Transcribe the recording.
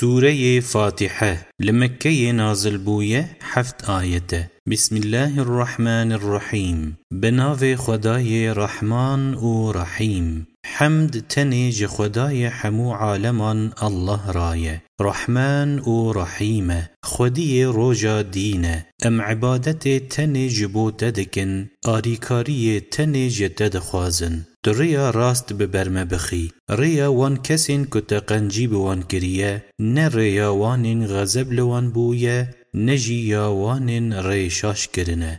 سورة فاتحة. لمكة نازل بوية حفت آيته بسم الله الرحمن الرحيم بناف خداي رحمن و رحيم حمد تني خداي حمو عالمان الله راية. رحمن و رحيمة خودي روجا دينة. أم عبادت تني جبو تدكن آريكاري تني جدد خوازن دریا راست ببرمة بخی ریا وان کسین که تقنجی بوان کریه نه ریا وانین غزب لوان بویه نجی یا وانین ریشاش کرنه